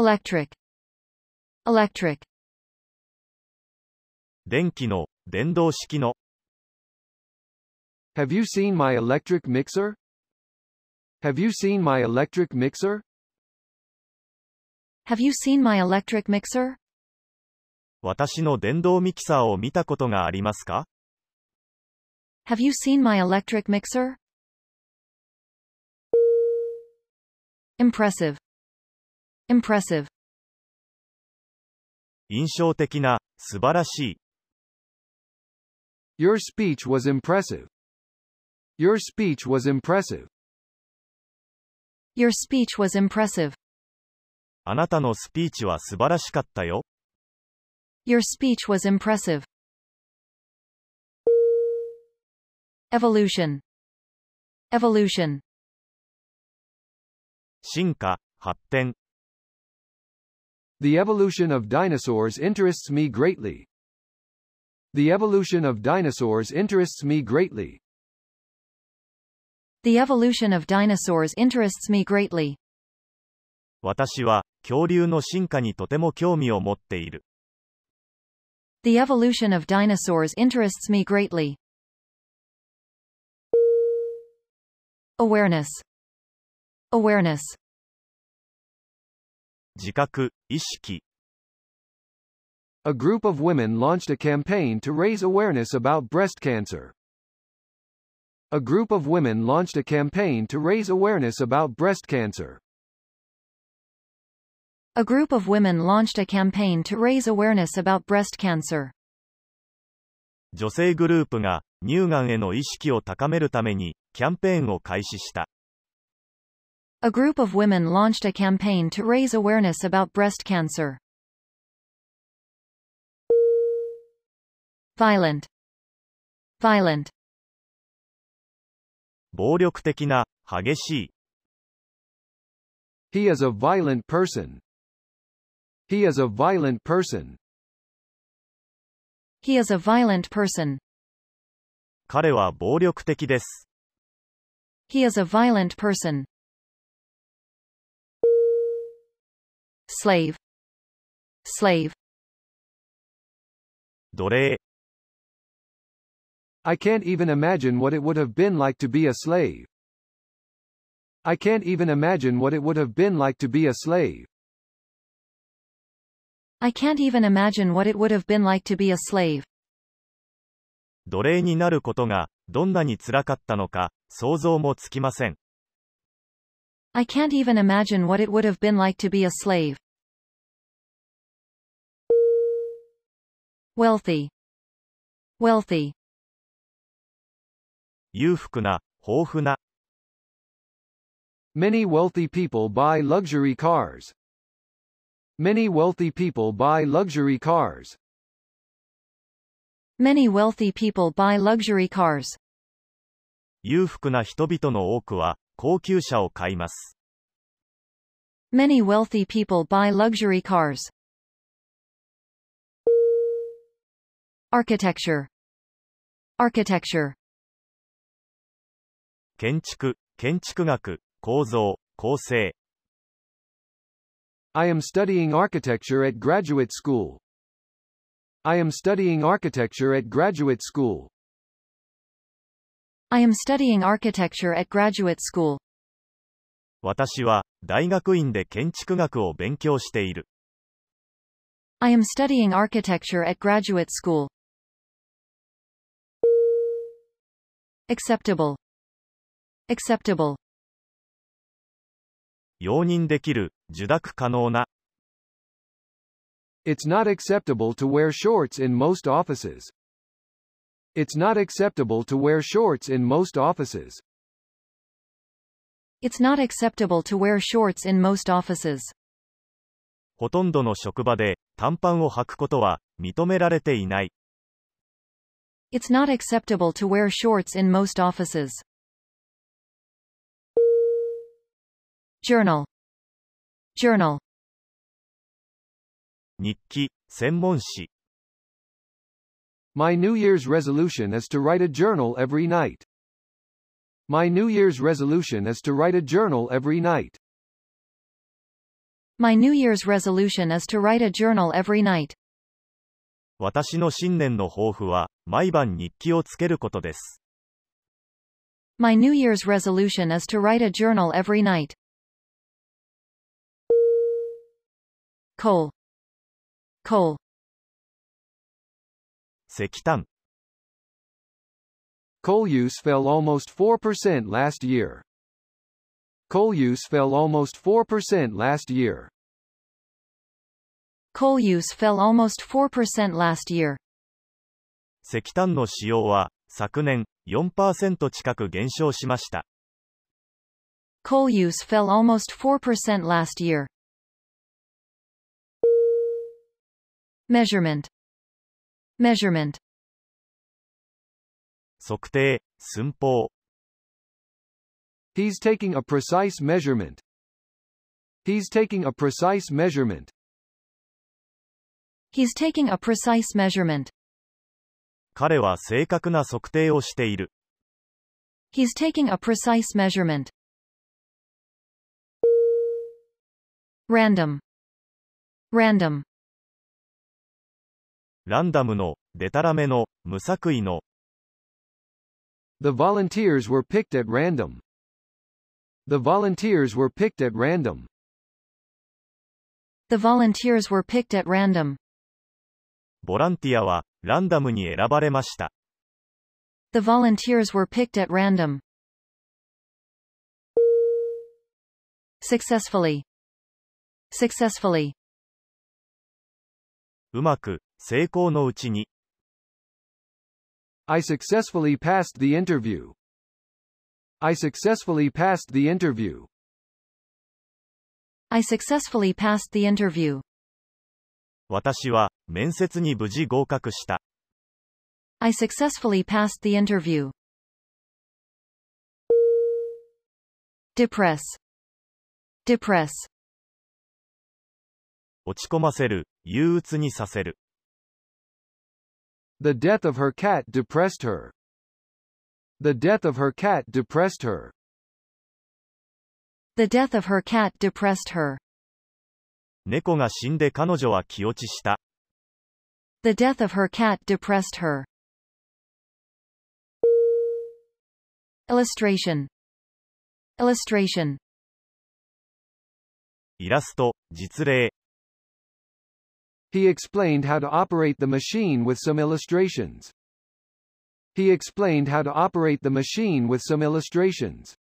electric, electric, 電気の、電動式の、Have you seen my electric mixer? Have you seen my electric mixer? have you seen my electric mixer? 私の電動ミキサーを見たことがありますか Have you seen my electric mixer? Impressive, impressive, 印象的な、素晴らしい。Your speech was impressive. Your speech was impressive. your speech was impressive, あなたのスピーチは素晴らしかったよ。your speech was impressive. Evolution, evolution, 進化、発展。The evolution of dinosaurs interests me greatly. The evolution of dinosaurs interests me greatly. the evolution of dinosaurs interests me greatly. 私は、恐竜の進化にとても興味を持っている。 The evolution of dinosaurs interests me greatly. Awareness. Awareness. 自覚、意識。A group of women launched a campaign to raise awareness about breast cancer. A group of women launched a campaign to raise awareness about breast cancer. A group of women launched a campaign to raise awareness about breast cancer. 女性グループが、乳がんへの意識を高めるために、キャンペーンを開始した。A group of women launched a campaign to raise awareness about breast cancer. Violent. Violent. 暴力的な、激しい。 He is a violent person. He is a violent person. He is a violent person. 彼は暴力的です。 He is a violent person. Slave. Slave. 奴隷。 I can't even imagine what it would have been like to be a slave. I can't even imagine what it would have been like to be a slave. I can't even imagine what it would have been like to be a slave. 奴隷になることが、どんなに辛かったのか、想像もつきません。 I can't even imagine what it would have been like to be a slave. Wealthy. Wealthy. 裕福な、豊富な。 Many wealthy people buy luxury cars. Many wealthy people buy luxury cars. Many wealthy people buy luxury cars. 裕福な人々の多くは、 高級車を買います。 Many wealthy people buy luxury cars. Architecture. Architecture. 建築、建築学、構造、構成。 I am studying architecture at graduate school. I am studying architecture at graduate school. I am studying architecture at graduate school. 私は、大学院で建築学を勉強している。 I am studying architecture at graduate school. Acceptable. Acceptable. 容認できる、受諾可能な。 It's not acceptable to wear shorts in most offices. It's not acceptable to wear shorts in most offices. It's not acceptable to wear shorts in most offices. ほとんどの職場で、短パンを履くことは、認められていない。It's not acceptable to wear shorts in most offices. Journal. Journal. 日記、専門誌。My New Year's resolution is to write a journal every night. My New Year's resolution is to write a journal every night. My New Year's resolution is to write a journal every night. 私の新年の抱負は、毎晩日記をつけることです。 My New Year's resolution is to write a journal every night. Coal. Coal. 石炭、Coal use fell almost 4% last year. Coal use fell almost 4% last year. Coal use fell almost 4% last year. 石炭の使用は、昨年、4%近く減少しました。Coal use fell almost 4% last year. Measurement. Measurement. 測定、寸法、 He's taking a precise measurement. He's taking a precise measurement. He's taking a precise measurement. 彼は正確な測定をしている。 He's taking a precise measurement. Random. Random. ランダムの、デタラメの、無作為の、The volunteers were picked at random. The volunteers were picked at random. The volunteers were picked at random. ボランティアは、ランダムに選ばれました。The volunteers were picked at random. Successfully. Successfully. うまく、成功のうちに、I successfully passed the interview. I successfully passed the interview. I successfully passed the interview. 私は、面接に無事合格した。I successfully passed the interview. Depress. Depress. 落ち込ませる、憂鬱にさせる。The death of her cat depressed her. The death of her cat depressed her. The death of her cat depressed her. 猫が死んで彼女は気落ちした。The death of her cat depressed her. Illustration. Illustration. イラスト、実例、He explained how to operate the machine with some illustrations. He explained how to operate the machine with some illustrations.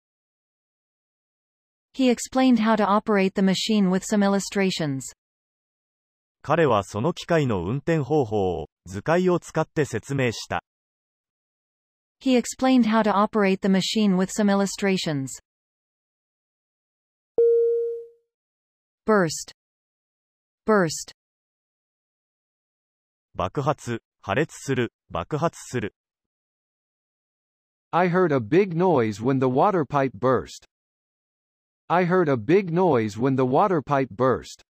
He explained how to operate the machine with some illustrations. 彼はその機械の運転方法を、図解を使って説明した。 He explained how to operate the machine with some illustrations. Burst. Burst. 爆発、破裂する、爆発する。I heard a big noise when the water pipe burst. I heard a big noise when the water pipe burst.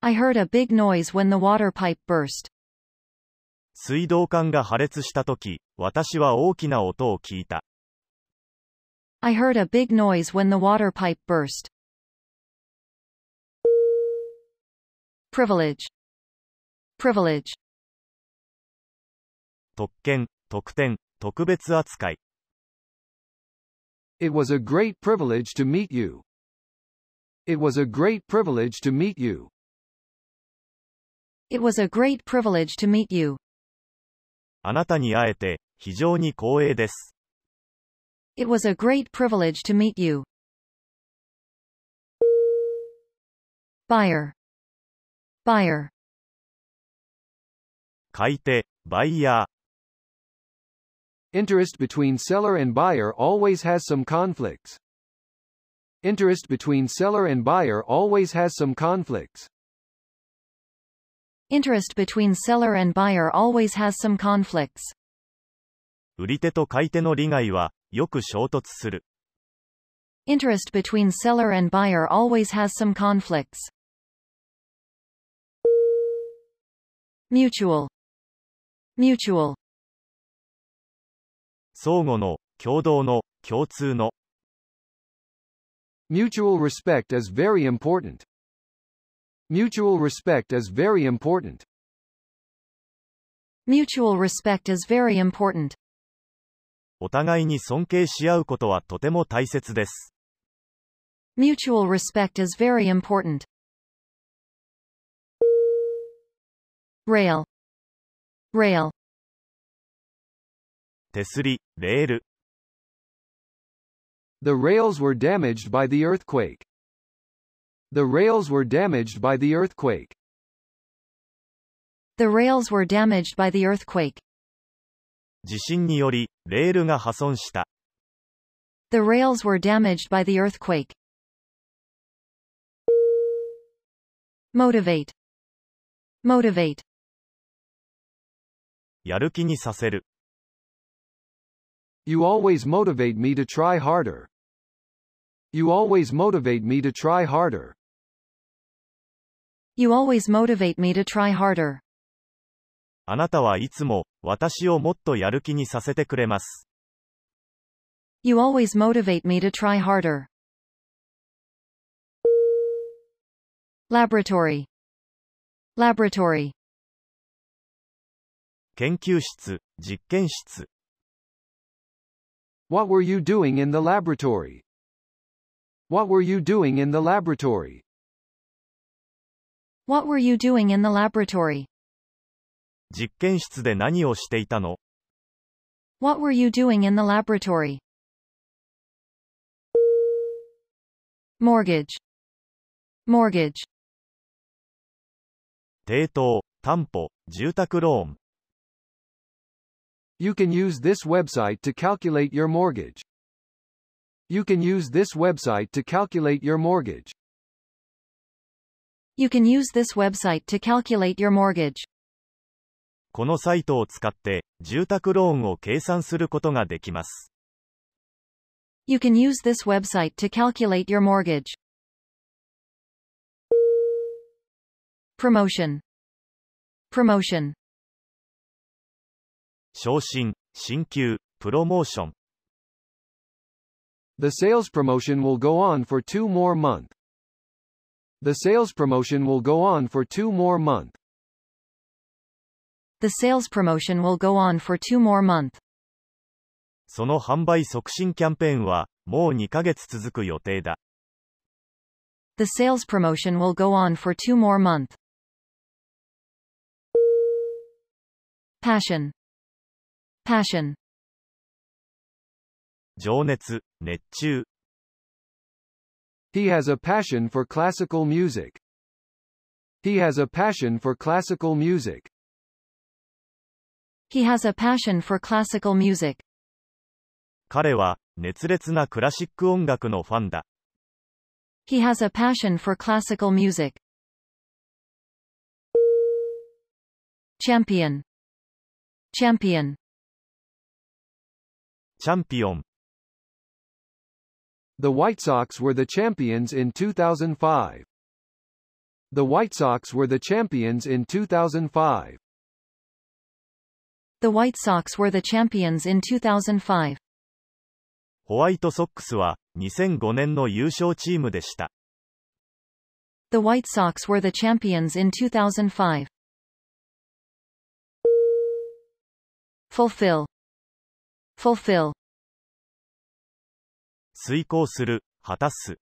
I heard a big noise when the water pipe burst. 水道管が破裂した時、私は大きな音を聞いた。I heard a big noise when the water pipe burst. Privilege. Privilege. 特権、特典、特別扱い。 It was a great privilege to meet you. It was a great privilege to meet you. It was a great privilege to meet you. あなたに会えて、非常に光栄です。 It was a great privilege to meet you. Buyer. Buyer. 買い手、バイヤー。 Interest between seller and buyer always has some conflicts. Interest between seller and buyer always has some conflicts. Interest between seller and buyer always has some conflicts. 売り手と買い手の利害は、よく衝突する。 Interest between seller and buyer always has some conflicts. Mutual. Mutual. 相互の、共同の、共通の。Mutual respect is very important. Mutual respect is very important. Mutual respect is very important. お互いに尊敬し合うことはとても大切です。Mutual respect is very important. Rail. Rail. 手すり、レール、 The rails were damaged by the earthquake. The rails were damaged by the earthquake. The rails were damaged by the earthquake. 地震により、レールが破損した。 The rails were damaged by the earthquake. Motivate. Motivate. やる気にさせる。You always motivate me to try harder. You always motivate me to try harder. You always motivate me to try harder. あなたはいつも、私をもっとやる気にさせてくれます。You always motivate me to try harder. Laboratory. Laboratory. 研究室、実験室、What were you doing in the laboratory? What were you doing in the laboratory? What were you doing in the laboratory? 実験室で何をしていたの What were you doing in the laboratory? Mortgage. Mortgage. 抵当、担保、住宅ローン。You can use this website to calculate your mortgage. You can use this website to calculate your mortgage. You can use this website to calculate your mortgage. このサイトを使って、住宅ローンを計算することができます。 You can use this website to calculate your mortgage. Promotion. Promotion. 昇進、進級、プロモーション。The sales promotion will go on for two more months. The sales promotion will go on for two more months. The sales promotion will go on for two more months. その販売促進キャンペーンは、もう2ヶ月続く予定だ。The sales promotion will go on for two more months. Passion. Passion. 情熱、熱中。 He has a passion for classical music. He has a passion for classical music. He has a passion for classical music. 彼は、熱烈なクラシック音楽のファンだ。 He has a passion for classical music. Champion. Champion. チャンピオン。 The White Sox were the champions in 2005. The White Sox were the champions in 2005. The White Sox were the champions in 2005. ホワイトソックスは、2005年の優勝チームでした。 The White Sox were the champions in 2005. Fulfill. Fulfill. 遂行する、果たす。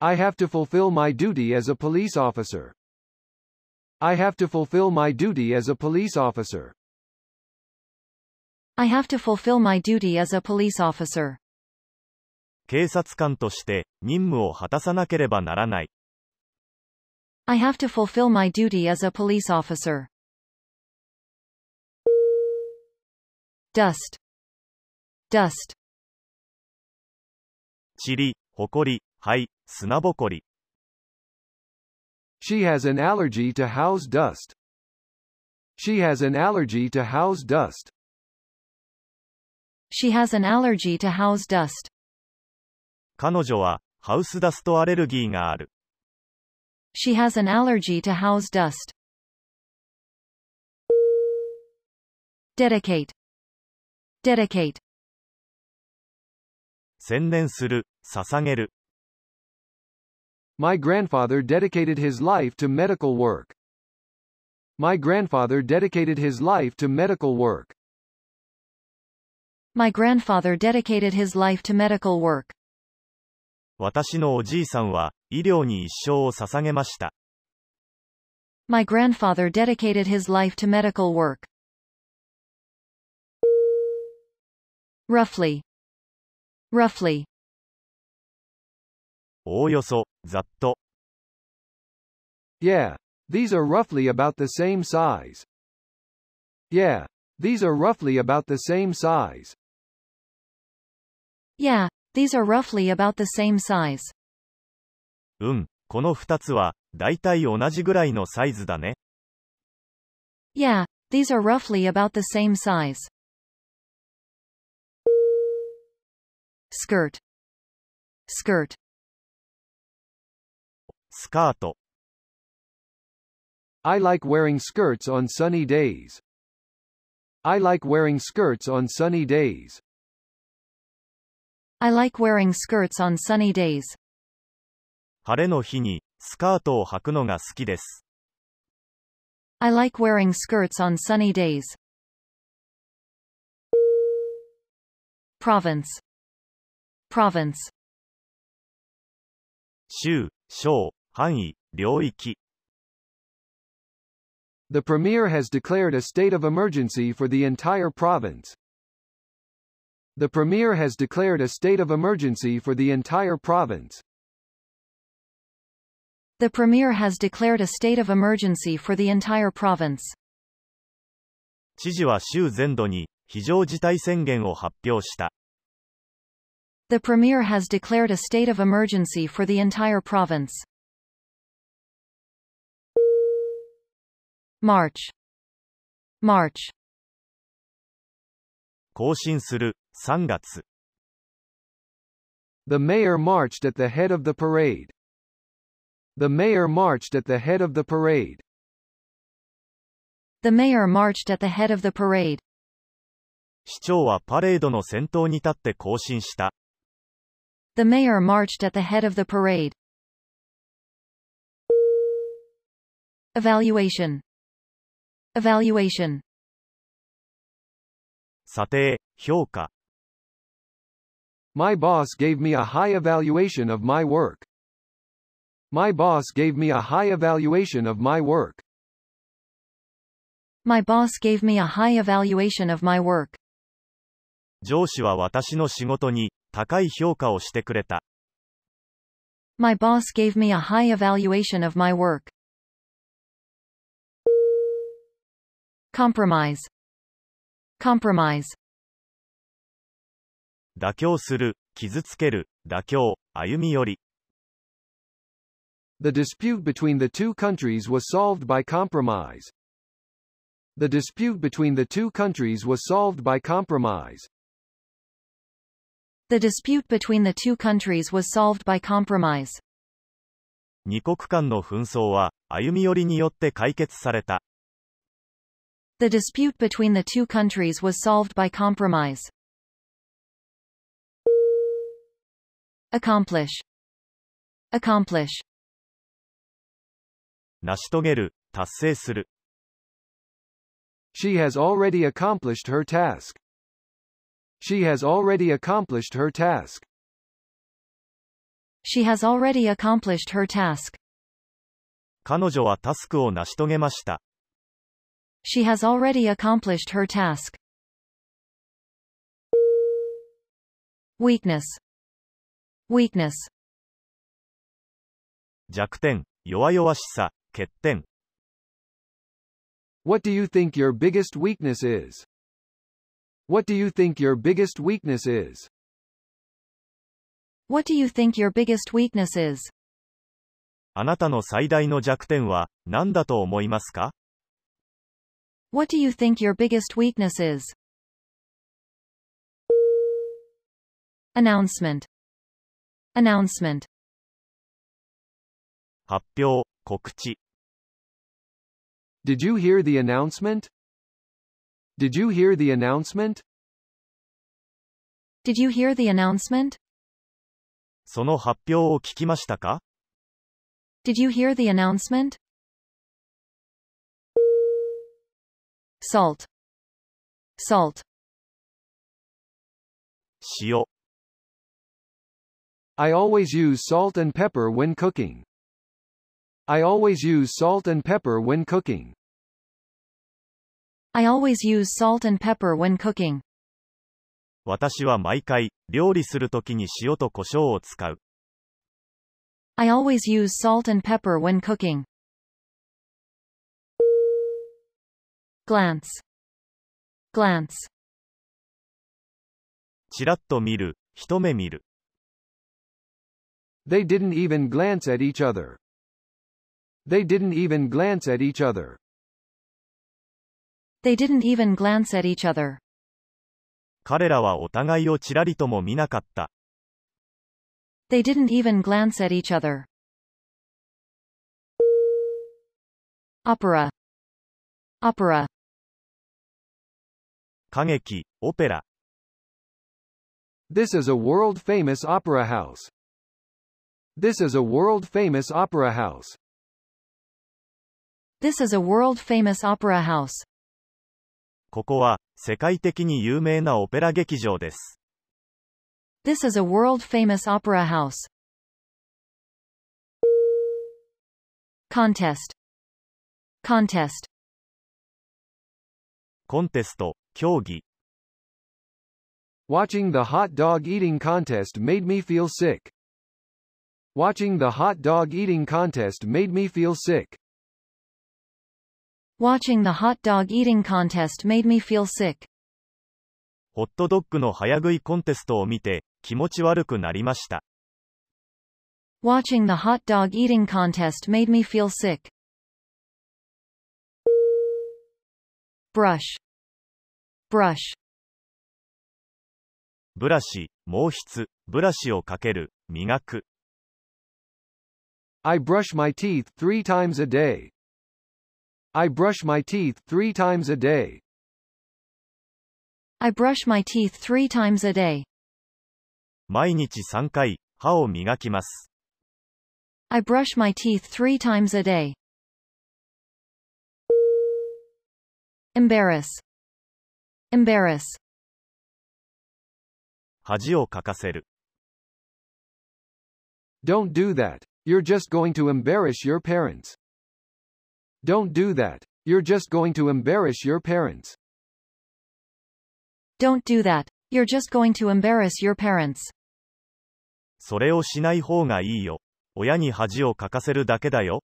I have to fulfill my duty as a police officer. I have to fulfill my duty as a police officer. I have to fulfill my duty as a police officer. 警察官として、任務を果たさなければならない。 I have to fulfill my duty as a police officer. Dust. Dust. 塵、埃、灰、砂ぼこり。 She has an allergy to house dust. She has an allergy to house dust. She has an allergy to house dust. 彼女は、ハウスダストアレルギーがある。 She has an allergy to house dust. Dedicate. Dedicate. 専念する、捧げる。 My grandfather dedicated his life to medical work. My grandfather dedicated his life to medical work. My grandfather dedicated his life to medical work. 私のおじいさんは、医療に一生を捧げました。 My grandfather dedicated his life to medical work. Roughly. Roughly. おおよそ、ざっと。 Yeah, these are roughly about the same size. Yeah, these are roughly about the same size. Yeah, these are roughly about the same size. うん、この二つは、だいたい同じぐらいのサイズだね。 Yeah, these are roughly about the same size. Skirt. Skirt. スカート。 I like wearing skirts on sunny days. I like wearing skirts on sunny days. I like wearing skirts on sunny days. 晴れの日に、スカートを履くのが好きです。 I like wearing skirts on sunny days. Province. Province. 州、省、範囲、領域。 The Premier has declared a state of emergency for the entire province. The Premier has declared a state of emergency for the entire province. The Premier has declared a state of emergency for the entire province. 知事は州全土に、非常事態宣言を発表した。 The Premier has declared a state of emergency for the entire province. March. March. 更新する、3月。 The mayor marched at the head of the parade. The mayor marched at the head of the parade. The mayor marched at the head of the parade. 市長はパレードの先頭に立って行進した。 The mayor marched at the head of the parade. Evaluation. Evaluation. 査定、評価。 My boss gave me a high evaluation of my work. My boss gave me a high evaluation of my work. My boss gave me a high evaluation of my work. 上司は私の仕事に、 高い評価をしてくれた。 My boss gave me a high evaluation of my work. Compromise. Compromise. 妥協する、傷つける、妥協、歩み寄り。 The dispute between the two countries was solved by compromise. The dispute between the two countries was solved by compromise. The dispute between the two countries was solved by compromise. 二国間の紛争は、歩み寄りによって解決された。 The dispute between the two countries was solved by compromise. Accomplish. Accomplish. 成し遂げる、達成する。 She has already accomplished her task. She has already accomplished her task. She has already accomplished her task. 彼女はタスクを成し遂げました。 She has already accomplished her task. Weakness. Weakness. 弱点、弱々しさ、欠点。 What do you think your biggest weakness is? What do you think your biggest weakness is? What do you think your biggest weakness is? あなたの最大の弱点は、何だと思いますか What do you think your biggest weakness is? Announcement. Announcement. 発表、告知。Did you hear the announcement? Did you hear the announcement? Did you hear the announcement? その発表を聞きましたか Did you hear the announcement? Salt. Salt. 塩、 I always use salt and pepper when cooking. I always use salt and pepper when cooking. I always use salt and pepper when cooking. 私は毎回、料理するときに塩と胡椒を使う。 I always use salt and pepper when cooking. Glance. Glance. ちらっと見る、一目見る。 They didn't even glance at each other. They didn't even glance at each other. They didn't even glance at each other. 彼らはお互いをちらりとも見なかった。 They didn't even glance at each other. Opera. Opera. 歌劇、オペラ。 This is a world famous opera house. This is a world famous opera house. This is a world famous opera house. ここは、世界的に有名なオペラ劇場です。This is a world famous opera house. Contest. Contest. コンテスト、競技。Watching the hot dog eating contest made me feel sick. Watching the hot dog eating contest made me feel sick. Watching the hot dog eating contest made me feel sick. ホットドッグの早食いコンテストを見て、気持ち悪くなりました。Watching the hot dog eating contest made me feel sick. Brush. Brush. ブラシ、毛筆、ブラシをかける、磨く。I brush my teeth three times a day. I brush my teeth three times a day. I brush my teeth three times a day. 毎日3回、歯を磨きます。 I brush my teeth three times a day. Embarrass. Embarrass. 恥をかかせる。 Don't do that. You're just going to embarrass your parents. Don't do that. You're just going to embarrass your parents. Don't do that. You're just going to embarrass your parents. それをしない方がいいよ。親に恥をかかせるだけだよ。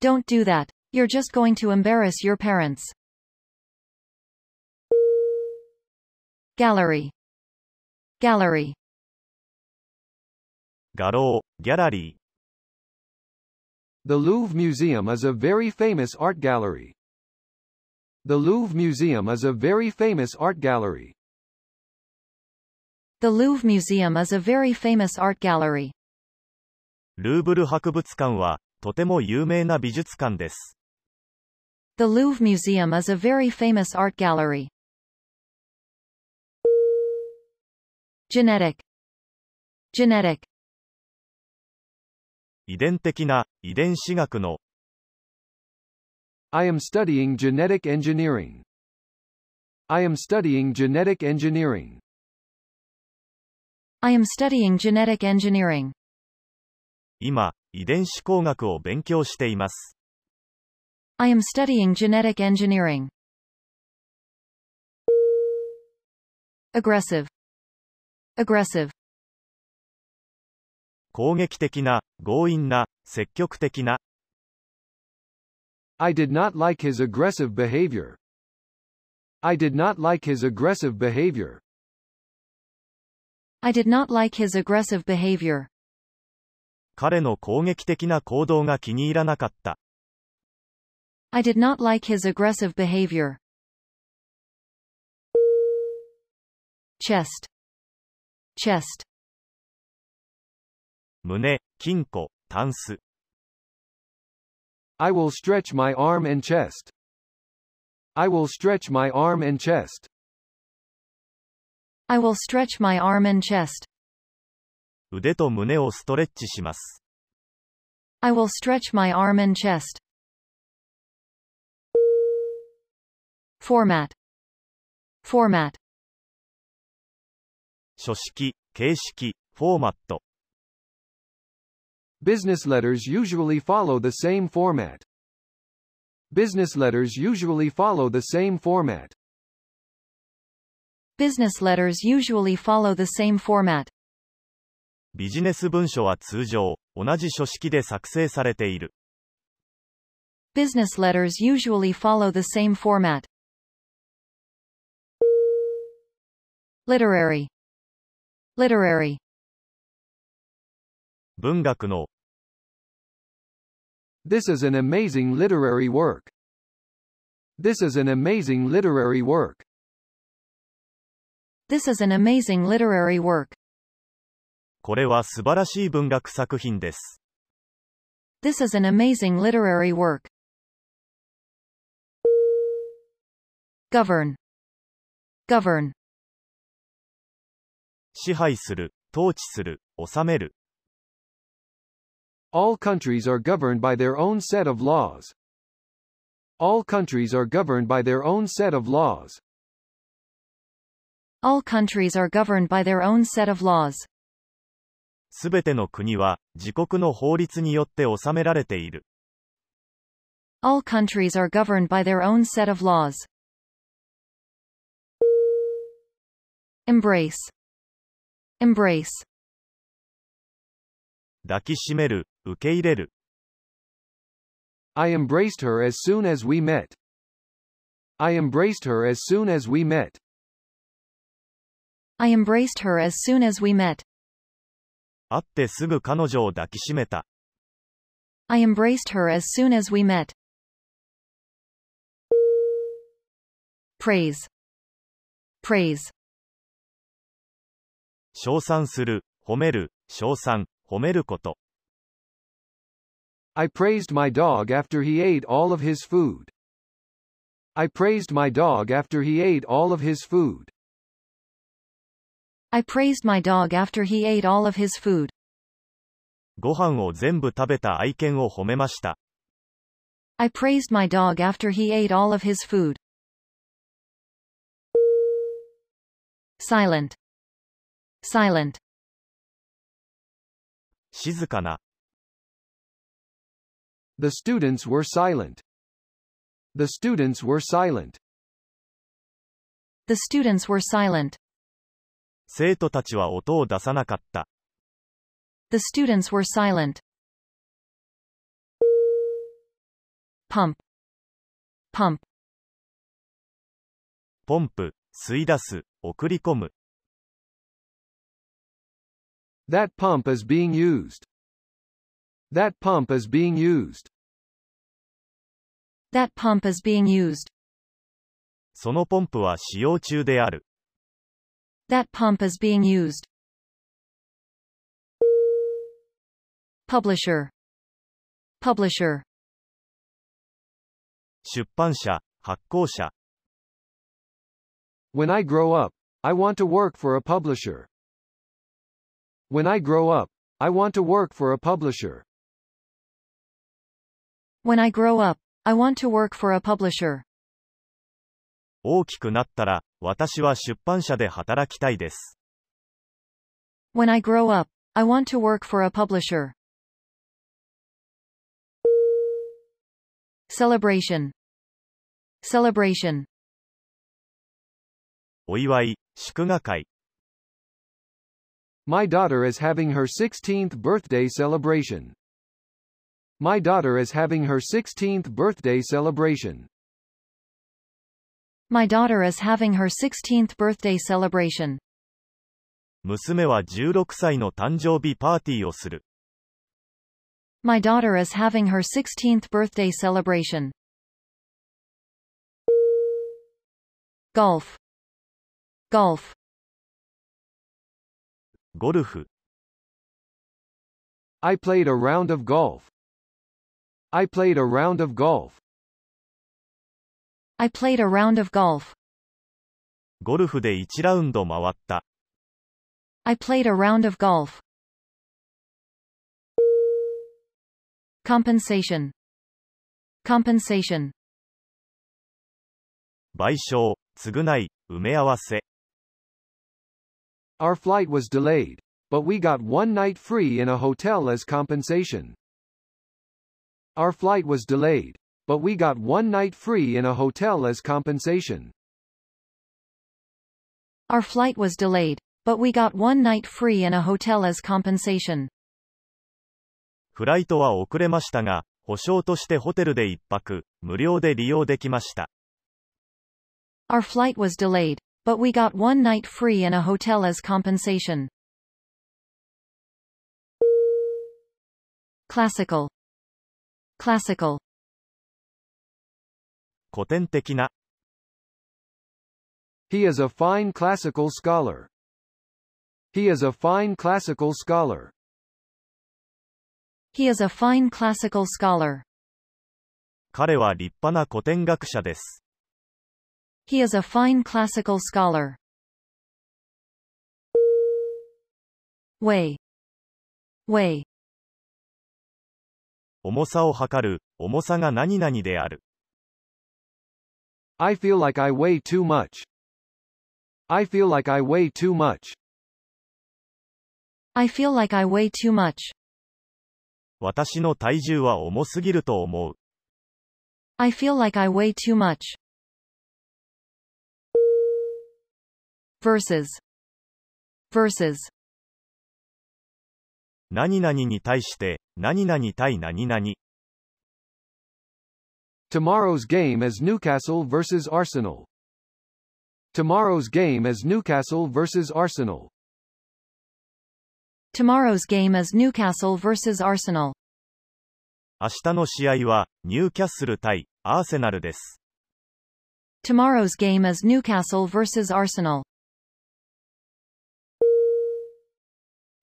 Don't do that. You're just going to embarrass your parents. Gallery. Gallery. 画廊、ギャラリー。The Louvre Museum is a very famous art gallery. The Louvre Museum is a very famous art gallery. The Louvre Museum is a very famous art gallery. ルーブル博物館は、とても有名な美術館です。 The Louvre Museum is a very famous art gallery. Genetic. Genetic. 遺伝的な、遺伝子学の、I am studying genetic engineering. I am studying genetic engineering. I am studying genetic engineering. 今、遺伝子工学を勉強しています。I am studying genetic engineering. Aggressive. Aggressive. 攻撃的な、強引な、積極的な、I did not like his aggressive behavior. I did not like his aggressive behavior. I did not like his aggressive behavior. 彼の攻撃的な行動が気に入らなかった。I did not like his aggressive behavior. Chest. Chest. 胸、筋骨、タンス。I will stretch my arm and chest. I will stretch my arm and chest. I will stretch my arm and chest. 腕と胸をストレッチします。I will stretch my arm and chest. Format. Format. 書式、形式、フォーマット。Business letters usually follow the same format. Business letters usually follow the same format. Business letters usually follow the same format. ビジネス文書は通常、同じ書式で作成されている。 Business letters usually follow the same format. Literary. Literary. 文学の、This is an amazing literary work. This is an amazing literary work. This is an amazing literary work. これは素晴らしい文学作品です。This is an amazing literary work. Govern. Govern. 支配する、統治する、治める。All countries are governed by their own set of laws. All countries are governed by their own set of laws. All countries are governed by their own set of laws. すべての国は、自国の法律によって治められている。 All countries are governed by their own set of laws. Embrace. Embrace. 抱きしめる、 受け入れる。I embraced her as soon as we met. I embraced her as soon as we met. I embraced her as soon as we met. 会ってすぐ彼女を抱きしめた。I embraced her as soon as we met. Praise. Praise. 称賛する、褒める、称賛、褒めること。I praised my dog after he ate all of his food. I praised my dog after he ate all of his food. I praised my dog after he ate all of his food. ご飯を全部食べた愛犬を褒めました。 I praised my dog after he ate all of his food. Silent. Silent. 静かな。 The students were silent. The students were silent. The students were silent. 生徒たちは音を出さなかった。 The students were silent. Pump. Pump. ポンプ、吸い出す、送り込む。 That pump is being used. That pump is being used. That pump is being used. そのポンプは使用中である。 That pump is being used. Publisher. Publisher. 出版社、発行者。 When I grow up, I want to work for a publisher. When I grow up, I want to work for a publisher. When I grow up, I want to work for a publisher. 大きくなったら、私は出版社で働きたいです。 When I grow up, I want to work for a publisher. Celebration. Celebration. お祝い、祝賀会。 My daughter is having her 16th birthday celebration. My daughter is having her 16th birthday celebration. My daughter is having her 16th birthday celebration. 娘は16歳の誕生日パーティーをする。 My daughter is having her 16th birthday celebration. Golf. Golf. ゴルフ。 I played a round of golf. I played a round of golf. I played a round of golf. ゴルフで1ラウンド回った。I played a round of golf. Compensation. Compensation. 賠償、償い、埋め合わせ。Our flight was delayed, but we got one night free in a hotel as compensation. Our flight was delayed, but we got one night free in a hotel as compensation. Our flight was delayed, but we got one night free in a hotel as compensation. フライトは遅れましたが、保証としてホテルで一泊、無料で利用できました。 Our flight was delayed, but we got one night free in a hotel as compensation. Classical. classical 古典的な He is a fine classical scholar. He is a fine classical scholar. He is a fine classical scholar. 彼は立派な古典学者です。He is a fine classical scholar. Weigh. Weigh. 重さを測る、重さが何々である。I feel like I weigh too much. I feel like I weigh too much. I feel like I weigh too much. 私の体重は重すぎると思う。I feel like I weigh too much. Verses. Verses. 何々に対して、何々対何々。Tomorrow's game is Newcastle versus Arsenal. Tomorrow's game is Newcastle versus Arsenal. Tomorrow's game is Newcastle versus Arsenal. 明日の試合は、ニューキャッスル対、アーセナルです。Tomorrow's game is Newcastle versus Arsenal.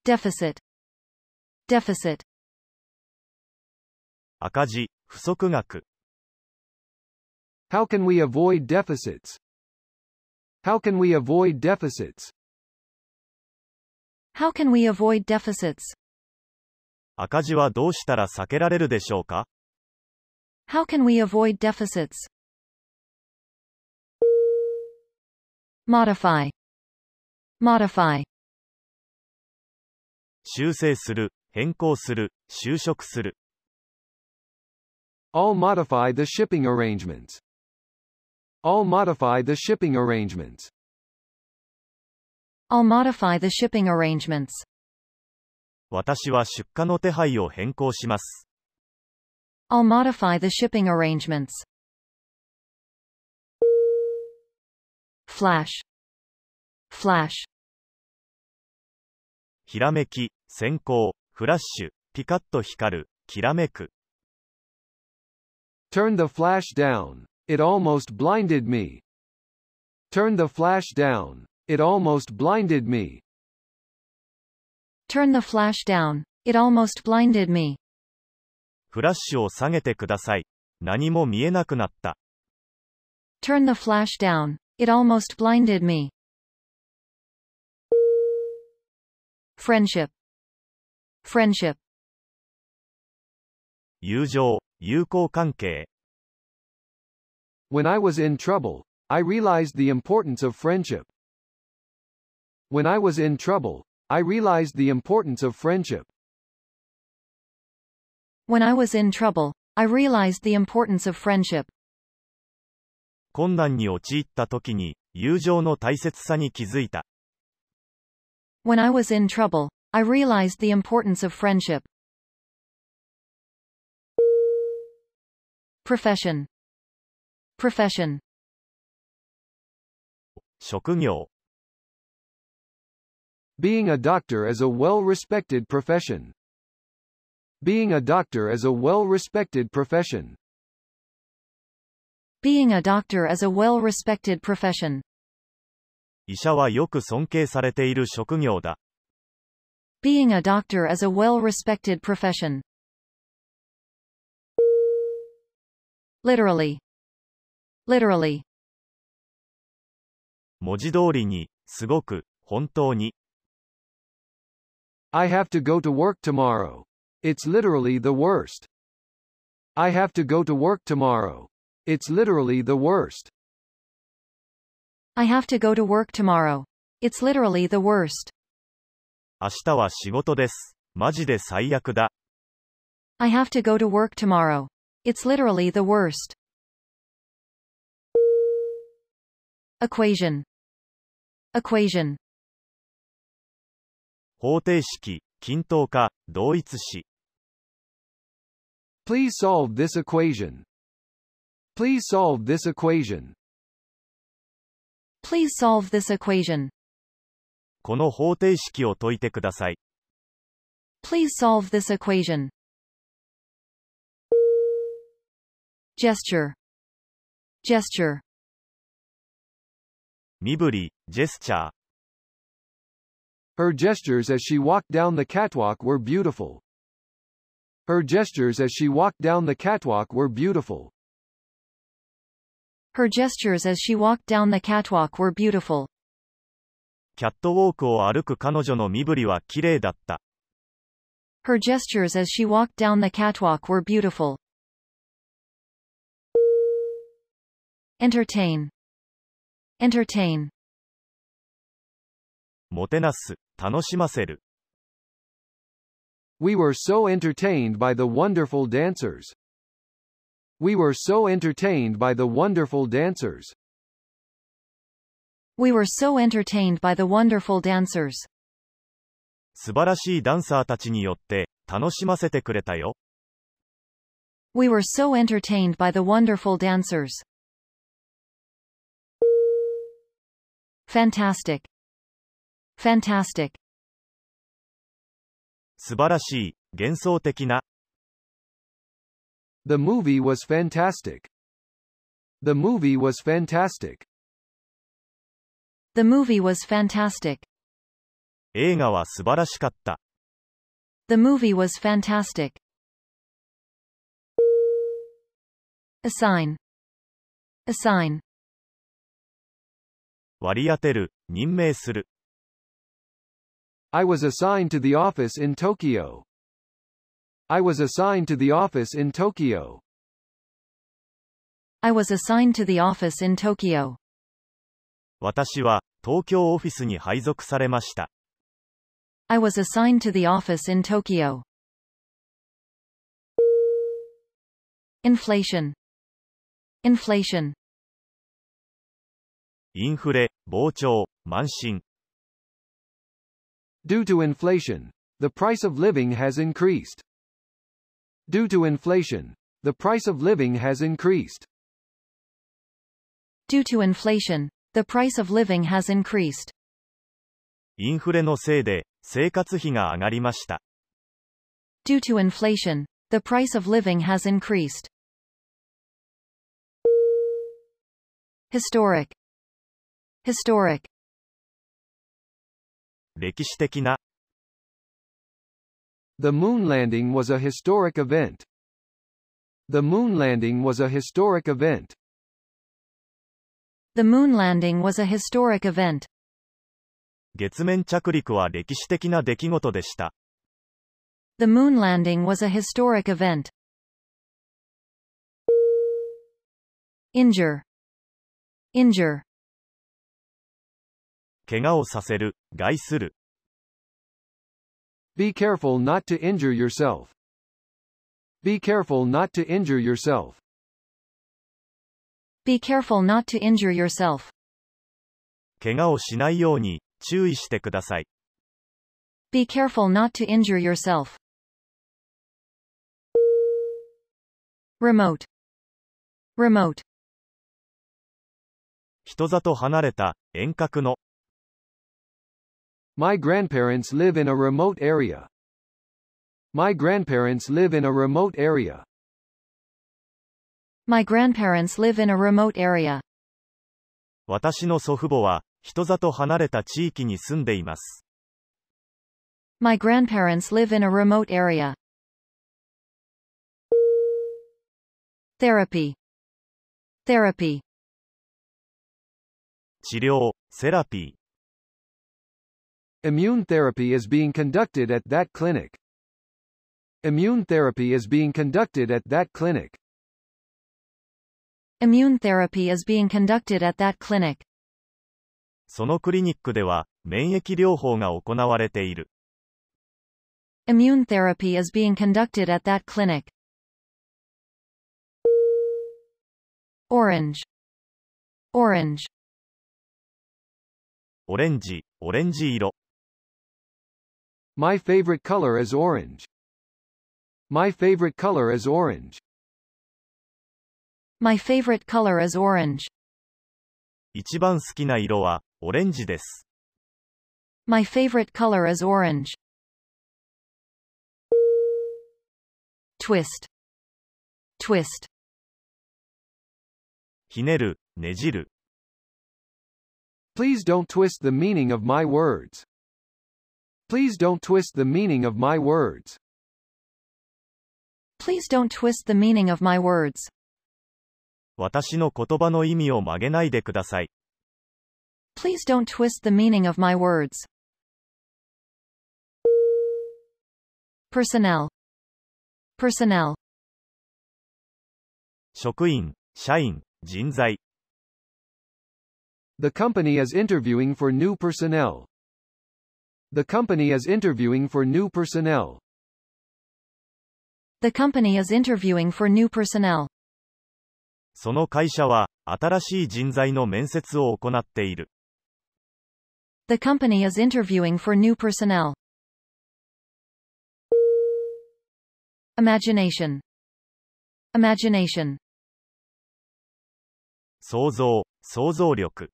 Deficit. Deficit. 赤字、不足額。How can we avoid deficits? How can we avoid deficits? How can we avoid deficits? 赤字はどうしたら避けられるでしょうか How can we avoid deficits? Modify. Modify. 修正する、変更する、就職する。I'll modify the shipping arrangements. I'll modify the shipping arrangements. I'll modify the shipping arrangements. 私は出荷の手配を変更します。I'll modify the shipping arrangements. Flash. Flash. ひらめき、閃光、フラッシュ、ピカッと光る、きらめく。Turn the flash down. It almost blinded me. Turn the flash down. It almost blinded me. Turn the flash down. It almost blinded me. フラッシュを下げてください。何も見えなくなった。Turn the flash down. It almost blinded me. Friendship. Friendship. 友情、友好関係。 When I was in trouble, I realized the importance of friendship. When I was in trouble, I realized the importance of friendship. When I was in trouble, I realized the importance of friendship. 困難に陥った時に、友情の大切さに気づいた。 When I was in trouble, I realized the importance of friendship. Profession. Profession. 職業。 Being a doctor is a well-respected profession. Being a doctor is a well-respected profession. Being a doctor is a well-respected profession. 医者はよく尊敬されている職業だ。 Being a doctor is a well-respected profession. Literally. Literally. 文字通りに、すごく、本当に。 I have to go to work tomorrow. It's literally the worst. I have to go to work tomorrow. It's literally the worst. I have to go to work tomorrow. It's literally the worst. 明日は仕事です。マジで最悪だ。I have to go to work tomorrow. It's literally the worst. Equation. Equation. 方程式、均等化、同一詞。Please solve this equation. Please solve this equation. Please solve this equation. この方程式を解いてください。 Please solve this equation. Gesture. Gesture. 身振り、ジェスチャー。 Her gestures as she walked down the catwalk were beautiful. Her gestures as she walked down the catwalk were beautiful. Her gestures as she walked down the catwalk were beautiful. キャットウォークを歩く彼女の身振りは綺麗だった。 Her gestures as she walked down the catwalk were beautiful. Entertain. Entertain. もてなす、楽しませる。 We were so entertained by the wonderful dancers. We were so entertained by the wonderful dancers. We were so entertained by the wonderful dancers. 素晴らしいダンサーたちによって、楽しませてくれたよ。 We were so entertained by the wonderful dancers. Fantastic. Fantastic. 素晴らしい、幻想的な。 The movie was fantastic. The movie was fantastic. The movie was fantastic. 映画は素晴らしかった。 The movie was fantastic. Assign. Assign. 割り当てる、任命する。 I was assigned to the office in Tokyo. I was assigned to the office in Tokyo. I was assigned to the office in Tokyo. 私は、東京オフィスに配属されました。 I was assigned to the office in Tokyo. Inflation. Inflation. インフレ、膨張、慢心。 Due to inflation, the price of living has increased. Due to inflation, the price of living has increased. Due to inflation, the price of living has increased. インフレのせいで、生活費が上がりました。 Due to inflation, the price of living has increased. Historic. Historic. 歴史的な、 The moon landing was a historic event. The moon landing was a historic event. The moon landing was a historic event. 月面着陸は歴史的な出来事でした。 The moon landing was a historic event. Injure. Injure. 怪我をさせる、害する。 Be careful not to injure yourself. Be careful not to injure yourself. Be careful not to injure yourself. 怪我をしないように、注意してください。 Be careful not to injure yourself. Remote. Remote. 人里離れた、遠隔の。 My grandparents live in a remote area. My grandparents live in a remote area. My grandparents live in a remote area. 私の祖父母は、人里離れた地域に住んでいます。 My grandparents live in a remote area. Therapy. Therapy. 治療、セラピー。 Immune therapy is being conducted at that clinic. Immune therapy is being conducted at that clinic. Immune therapy is being conducted at that clinic. そのクリニックでは、免疫療法が行われている。 Immune therapy is being conducted at that clinic. Orange. Orange. オレンジ、オレンジ色。 My favorite color is orange. My favorite color is orange. My favorite color is orange. 一番好きな色は、オレンジです。 My favorite color is orange. Twist. Twist. ひねる、ねじる。 Please don't twist the meaning of my words. Please don't twist the meaning of my words. Please don't twist the meaning of my words. 私の言葉の意味を曲げないでください。Please don't twist the meaning of my words. Personnel. Personnel. 職員、社員、人材。The company is interviewing for new personnel. The company is interviewing for new personnel. The company is interviewing for new personnel. その会社は、新しい人材の面接を行っている。The company is interviewing for new personnel. Imagination. Imagination. 想像、想像力。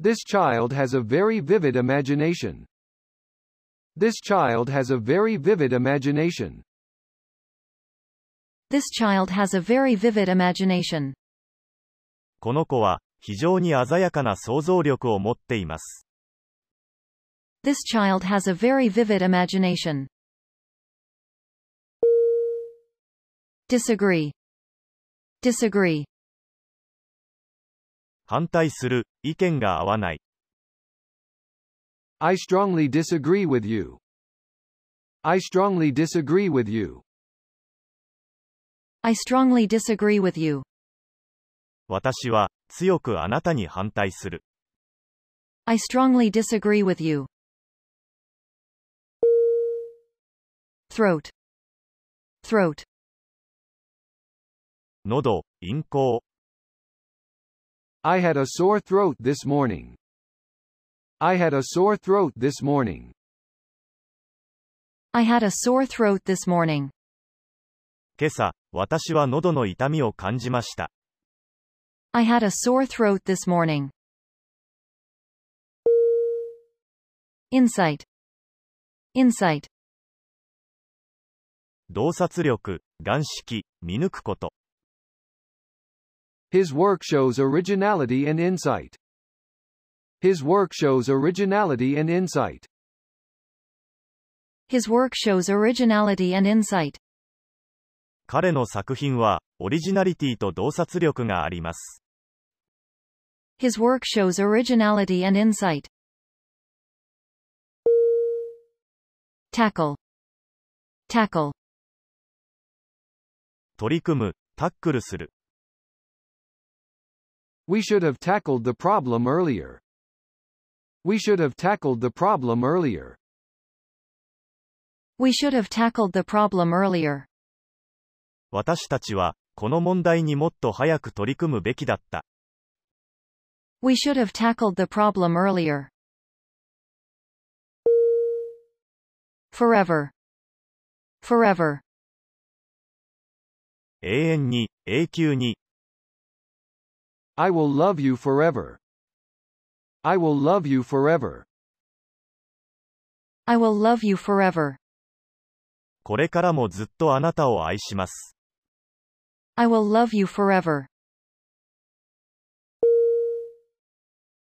This child has a very vivid imagination. This child has a very vivid imagination. This child has a very vivid imagination. この子は、非常に鮮やかな想像力を持っています。 This child has a very vivid imagination. Disagree. Disagree. 反対する、意見が合わない。 I strongly disagree with you. I strongly disagree with you. I strongly disagree with you. 私は、強くあなたに反対する。 I strongly disagree with you. Throat. Throat. 喉、咽喉。 I had a sore throat this morning. I had a sore throat this morning. I had a sore throat this morning. 今朝、 私は喉の痛みを感じました。I had a sore throat this morning. Insight. Insight. 洞察力、眼識、見抜くこと。His work shows originality and insight. His work shows originality and insight. His work shows originality and insight. 彼の作品は、オリジナリティと洞察力があります。His work shows originality and insight. Tackle. Tackle. 取り組む、タックルする。We should have tackled the problem earlier. We should have tackled the problem earlier. We should have tackled the problem earlier. 私たちは、この問題にもっと早く取り組むべきだった。We should have tackled the problem earlier. Forever. Forever. 永遠に、永久に、I will love you forever. I will love you forever. I will love you forever. これからもずっとあなたを愛します。I will love you forever.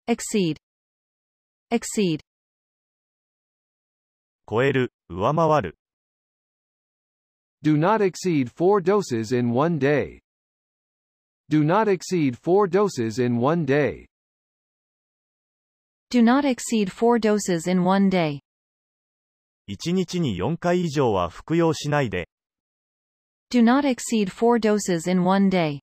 Exceed. Exceed. 超える、上回る。 Do not exceed four doses in one day. Do not exceed four doses in one day. Do not exceed four doses in one day. 1日に4回以上は服用しないで。 Do not exceed four doses in one day.